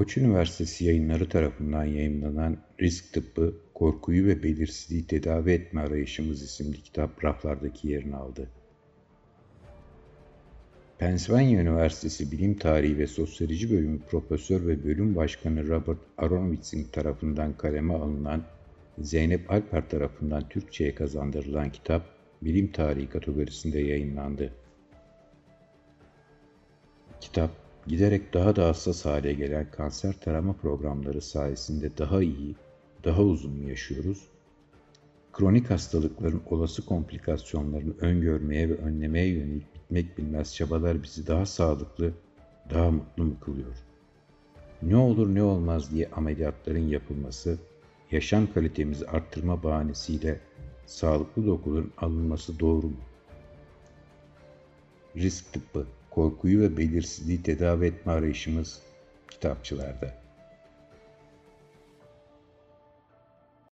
Koç Üniversitesi Yayınları tarafından yayımlanan Risk Tıbbı, Korkuyu ve Belirsizliği Tedavi Etme Arayışımız isimli kitap raflardaki yerini aldı. Pennsylvania Üniversitesi Bilim Tarihi ve Sosyoloji Bölümü Profesör ve Bölüm Başkanı Robert Aronowitz'in tarafından kaleme alınan Zeynep Alper tarafından Türkçe'ye kazandırılan kitap, bilim tarihi kategorisinde yayınlandı. Kitap, giderek daha da hassas hale gelen kanser tarama programları sayesinde daha iyi, daha uzun yaşıyoruz? Kronik hastalıkların olası komplikasyonlarını öngörmeye ve önlemeye yönelik bitmek bilmez çabalar bizi daha sağlıklı, daha mutlu mu kılıyor? Ne olur ne olmaz diye ameliyatların yapılması, yaşam kalitemizi arttırma bahanesiyle sağlıklı dokuların alınması doğru mu? Risk tıbbı, korkuyu ve belirsizliği tedavi etme arayışımız kitapçılarda.